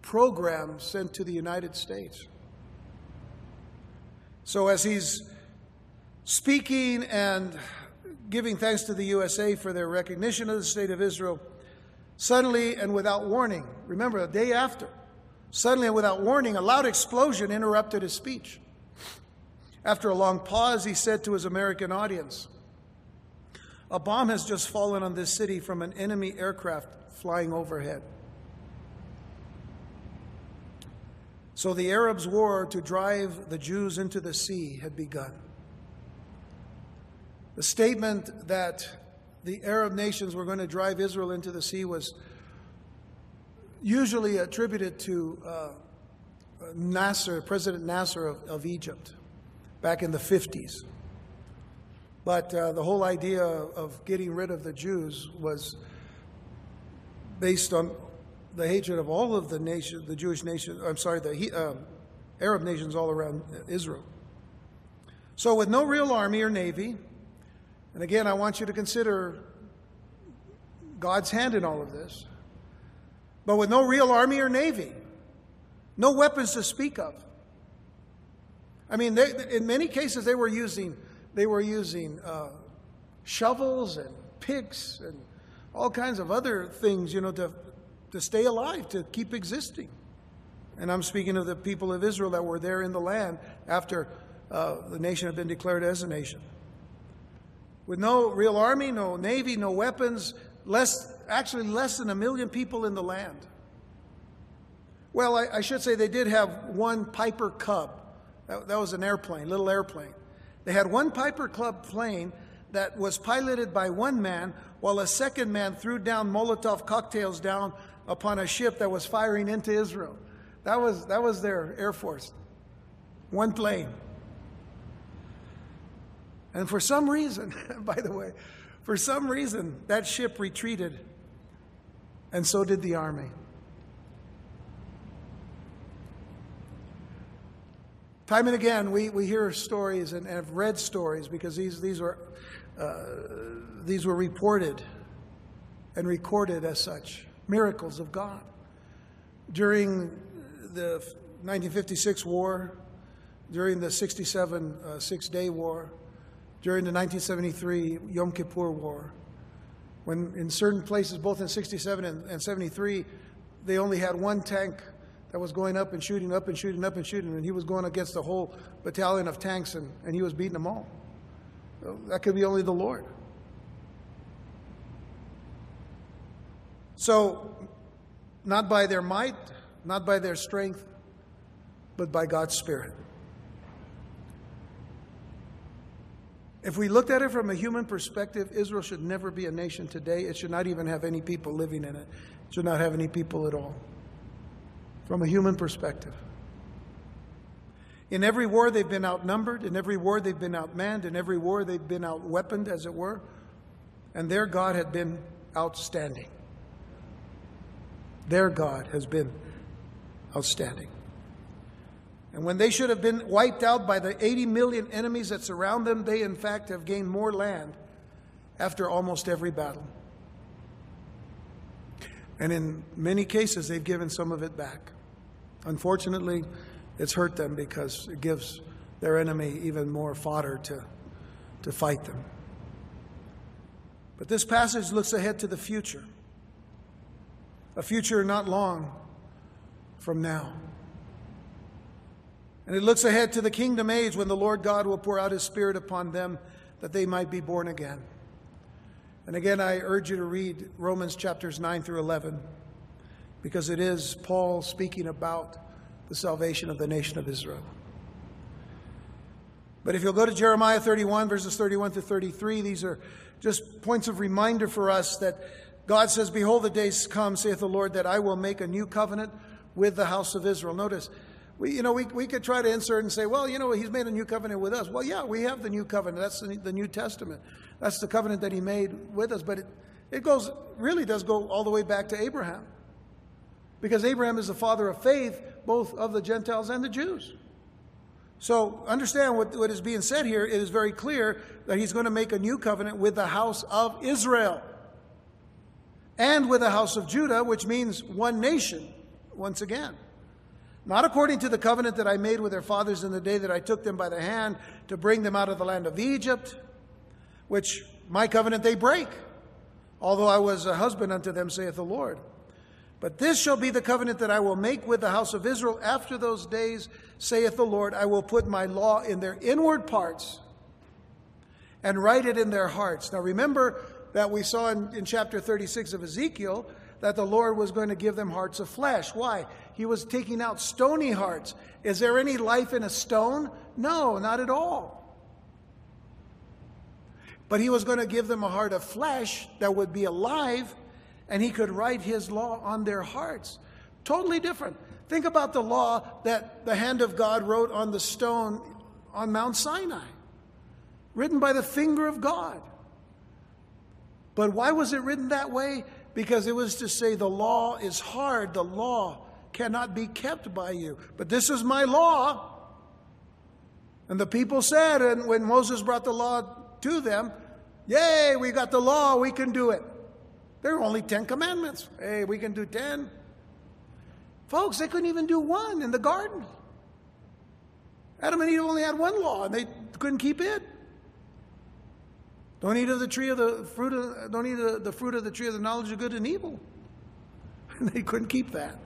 program sent to the United States. So as he's speaking and giving thanks to the USA for their recognition of the State of Israel, Suddenly and without warning, remember the day after, suddenly and without warning, a loud explosion interrupted his speech. After a long pause, he said to his American audience, A bomb has just fallen on this city from an enemy aircraft flying overhead. So the Arabs' war to drive the Jews into the sea had begun. The statement that the Arab nations were going to drive Israel into the sea was usually attributed to uh, Nasser, President Nasser of, of, Egypt, back in the 50s. But uh, the whole idea of getting rid of the Jews was based on the hatred of all of the nation, the Jewish nation. I'm sorry, the uh, Arab nations all around Israel. So, with no real army or navy, and again, I want you to consider God's hand in all of this. But with no real army or navy, no weapons to speak of. I mean, they, in many cases, they were using they were using uh, shovels and picks and all kinds of other things, you know, to to stay alive, to keep existing. And I'm speaking of the people of Israel that were there in the land after uh, the nation had been declared as a nation with no real army, no navy, no weapons, less, actually less than a million people in the land. Well, I, I should say they did have one Piper Cub. That, that was an airplane, little airplane. They had one Piper Cub plane that was piloted by one man while a second man threw down Molotov cocktails down upon a ship that was firing into Israel. That was, that was their Air Force. One plane. And for some reason, by the way, for some reason, that ship retreated, and so did the army. Time and again, we, we hear stories and have read stories because these, these are uh, these were reported and recorded as such miracles of God. During the 1956 war, during the 67 uh, Six Day War, during the 1973 Yom Kippur War, when in certain places, both in 67 and, and 73, they only had one tank that was going up and shooting, up and shooting, up and shooting, and he was going against a whole battalion of tanks and, and he was beating them all. That could be only the Lord. So, not by their might, not by their strength, but by God's Spirit. If we looked at it from a human perspective, Israel should never be a nation today. It should not even have any people living in it, it should not have any people at all. From a human perspective. In every war, they've been outnumbered. In every war, they've been outmanned. In every war, they've been outweaponed, as it were. And their God had been outstanding. Their God has been outstanding. And when they should have been wiped out by the 80 million enemies that surround them, they in fact have gained more land after almost every battle. And in many cases, they've given some of it back. Unfortunately, it's hurt them because it gives their enemy even more fodder to, to fight them. But this passage looks ahead to the future a future not long from now. And it looks ahead to the kingdom age when the Lord God will pour out his Spirit upon them that they might be born again. And again, I urge you to read Romans chapters 9 through 11 because it is Paul speaking about the salvation of the nation of Israel. But if you'll go to Jeremiah 31, verses 31 to 33, these are just points of reminder for us that God says, Behold, the days come, saith the Lord, that I will make a new covenant with the house of Israel. Notice, we, you know, we, we could try to insert and say, well, you know, he's made a new covenant with us. Well, yeah, we have the new covenant. That's the, the New Testament. That's the covenant that he made with us. But it, it goes, really does go all the way back to Abraham. Because Abraham is the father of faith, both of the Gentiles and the Jews. So understand what, what is being said here. It is very clear that he's going to make a new covenant with the house of Israel and with the house of Judah, which means one nation, once again. Not according to the covenant that I made with their fathers in the day that I took them by the hand to bring them out of the land of Egypt, which my covenant they break, although I was a husband unto them, saith the Lord. But this shall be the covenant that I will make with the house of Israel after those days, saith the Lord. I will put my law in their inward parts and write it in their hearts. Now remember, that we saw in, in chapter 36 of Ezekiel that the Lord was going to give them hearts of flesh. Why? He was taking out stony hearts. Is there any life in a stone? No, not at all. But he was going to give them a heart of flesh that would be alive, and he could write his law on their hearts. Totally different. Think about the law that the hand of God wrote on the stone on Mount Sinai, written by the finger of God. But why was it written that way? Because it was to say the law is hard, the law cannot be kept by you. But this is my law. And the people said, and when Moses brought the law to them, Yay, we got the law, we can do it. There are only 10 commandments. Hey, we can do 10. Folks, they couldn't even do one in the garden. Adam and Eve only had one law, and they couldn't keep it. Don't eat of the tree of the fruit of, don't eat the, the fruit of the tree of the knowledge of good and evil. And they couldn't keep that.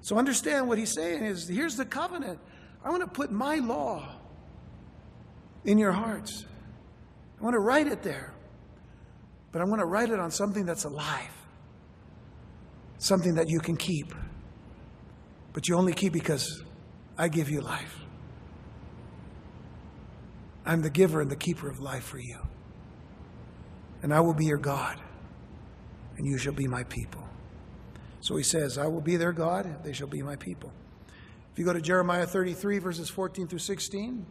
So understand what he's saying is here's the covenant. I want to put my law in your hearts. I want to write it there. But I'm going to write it on something that's alive. Something that you can keep. But you only keep because I give you life. I'm the giver and the keeper of life for you. And I will be your God, and you shall be my people. So he says, I will be their God, they shall be my people. If you go to Jeremiah 33, verses 14 through 16,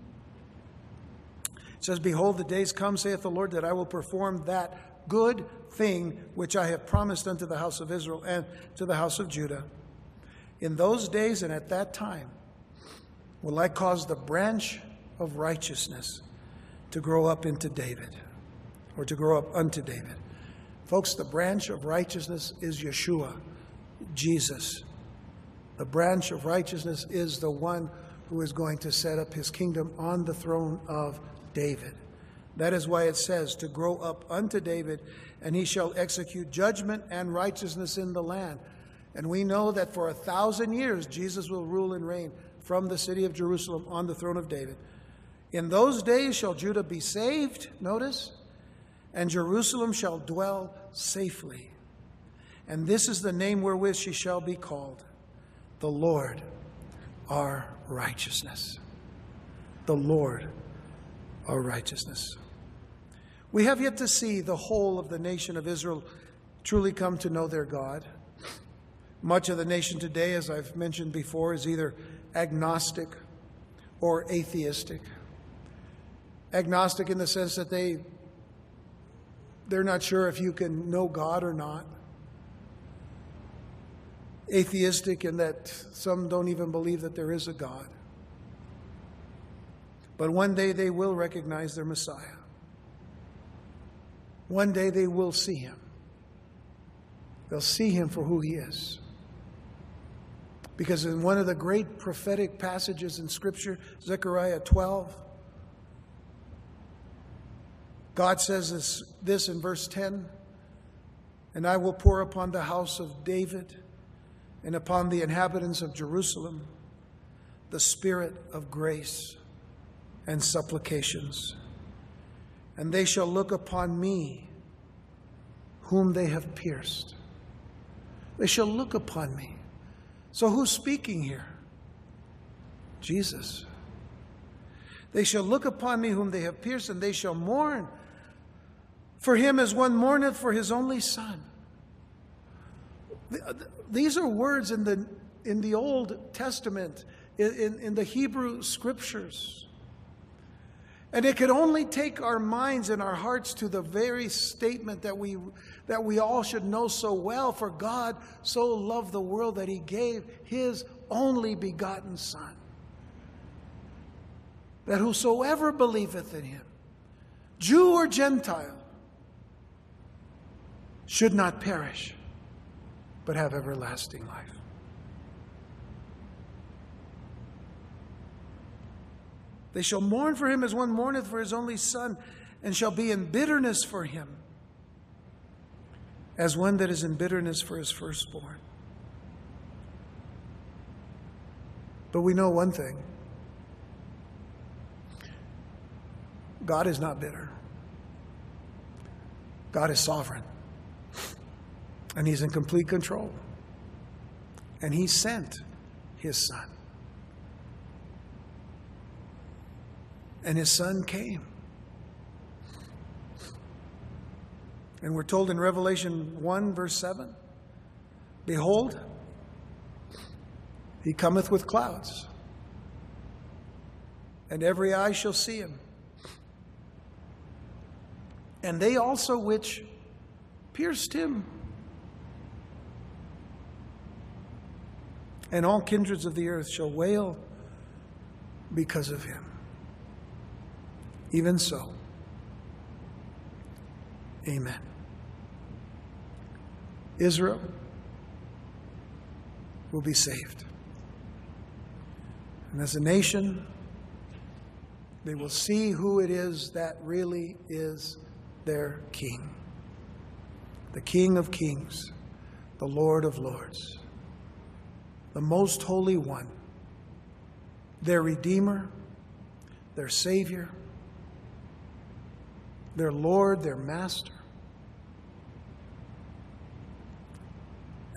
it says, Behold, the days come, saith the Lord, that I will perform that good thing which I have promised unto the house of Israel and to the house of Judah. In those days and at that time, will I cause the branch of righteousness to grow up into David, or to grow up unto David. Folks, the branch of righteousness is Yeshua, Jesus. The branch of righteousness is the one who is going to set up his kingdom on the throne of David. That is why it says, to grow up unto David, and he shall execute judgment and righteousness in the land. And we know that for a thousand years, Jesus will rule and reign from the city of Jerusalem on the throne of David. In those days shall Judah be saved, notice, and Jerusalem shall dwell safely. And this is the name wherewith she shall be called the Lord our righteousness. The Lord our righteousness. We have yet to see the whole of the nation of Israel truly come to know their God. Much of the nation today, as I've mentioned before, is either agnostic or atheistic. Agnostic in the sense that they they're not sure if you can know God or not. Atheistic in that some don't even believe that there is a God. But one day they will recognize their Messiah. One day they will see him. They'll see him for who he is. Because in one of the great prophetic passages in Scripture, Zechariah 12, God says this, this in verse 10 And I will pour upon the house of David and upon the inhabitants of Jerusalem the spirit of grace and supplications and they shall look upon me, whom they have pierced. They shall look upon me. So who's speaking here? Jesus. They shall look upon me, whom they have pierced, and they shall mourn for him as one mourneth for his only son. These are words in the, in the Old Testament, in, in the Hebrew scriptures. And it could only take our minds and our hearts to the very statement that we, that we all should know so well. For God so loved the world that he gave his only begotten Son. That whosoever believeth in him, Jew or Gentile, should not perish, but have everlasting life. They shall mourn for him as one mourneth for his only son, and shall be in bitterness for him, as one that is in bitterness for his firstborn. But we know one thing God is not bitter, God is sovereign, and he's in complete control. And he sent his son. And his son came. And we're told in Revelation 1, verse 7 Behold, he cometh with clouds, and every eye shall see him. And they also which pierced him. And all kindreds of the earth shall wail because of him. Even so, amen. Israel will be saved. And as a nation, they will see who it is that really is their king the King of kings, the Lord of lords, the most holy one, their Redeemer, their Savior their Lord, their Master.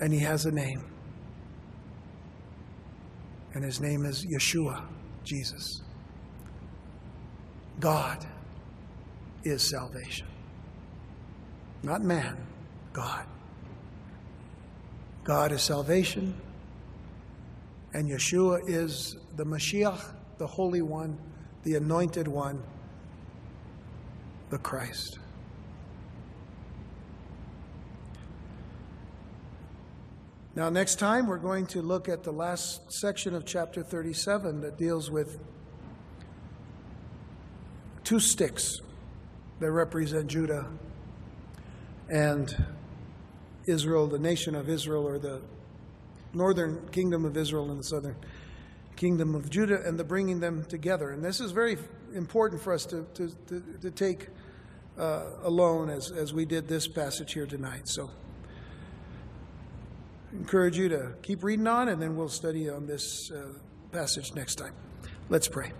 And he has a name. And his name is Yeshua, Jesus. God is salvation. Not man, God. God is salvation, and Yeshua is the Mashiach, the Holy One, the Anointed One the Christ. Now, next time, we're going to look at the last section of chapter 37 that deals with two sticks that represent Judah and Israel, the nation of Israel, or the northern kingdom of Israel and the southern kingdom of Judah, and the bringing them together. And this is very important for us to, to, to, to take uh, alone as, as we did this passage here tonight. So, I encourage you to keep reading on, and then we'll study on this uh, passage next time. Let's pray.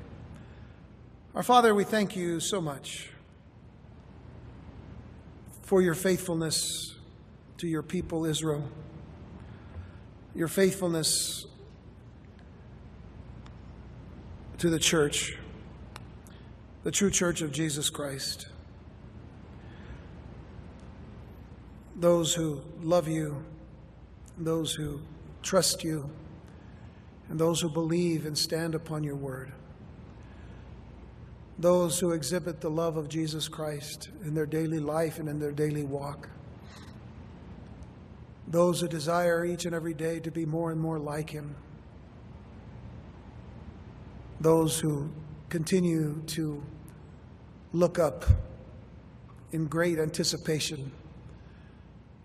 Our Father, we thank you so much for your faithfulness to your people, Israel, your faithfulness to the church, the true church of Jesus Christ. Those who love you, those who trust you, and those who believe and stand upon your word. Those who exhibit the love of Jesus Christ in their daily life and in their daily walk. Those who desire each and every day to be more and more like him. Those who continue to look up in great anticipation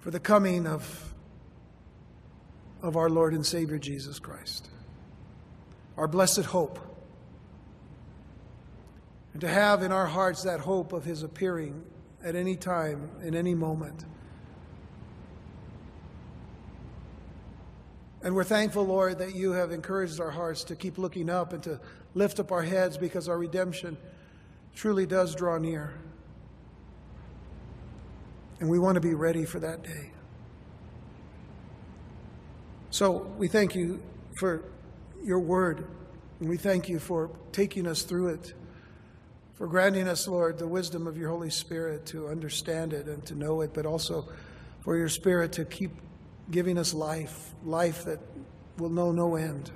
for the coming of of our Lord and Savior Jesus Christ, our blessed hope. And to have in our hearts that hope of His appearing at any time, in any moment. And we're thankful, Lord, that you have encouraged our hearts to keep looking up and to lift up our heads because our redemption truly does draw near. And we want to be ready for that day. So we thank you for your word, and we thank you for taking us through it, for granting us, Lord, the wisdom of your Holy Spirit to understand it and to know it, but also for your Spirit to keep giving us life, life that will know no end.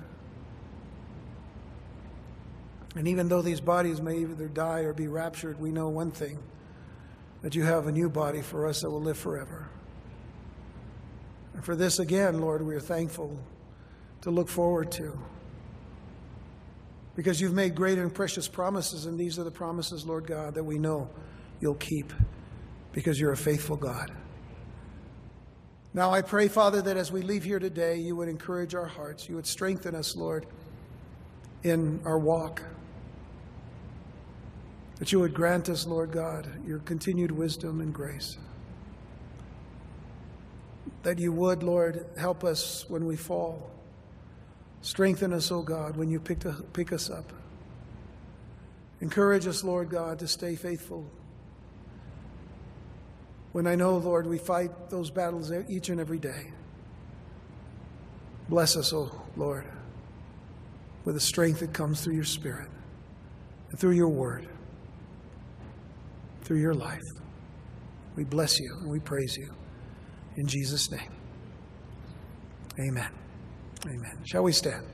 And even though these bodies may either die or be raptured, we know one thing that you have a new body for us that will live forever. And for this again, Lord, we are thankful to look forward to. Because you've made great and precious promises, and these are the promises, Lord God, that we know you'll keep because you're a faithful God. Now I pray, Father, that as we leave here today, you would encourage our hearts. You would strengthen us, Lord, in our walk. That you would grant us, Lord God, your continued wisdom and grace that you would, Lord, help us when we fall. Strengthen us, O oh God, when you pick, pick us up. Encourage us, Lord God, to stay faithful. When I know, Lord, we fight those battles each and every day. Bless us, O oh Lord, with the strength that comes through your Spirit and through your word, through your life. We bless you and we praise you. In Jesus' name. Amen. Amen. Shall we stand?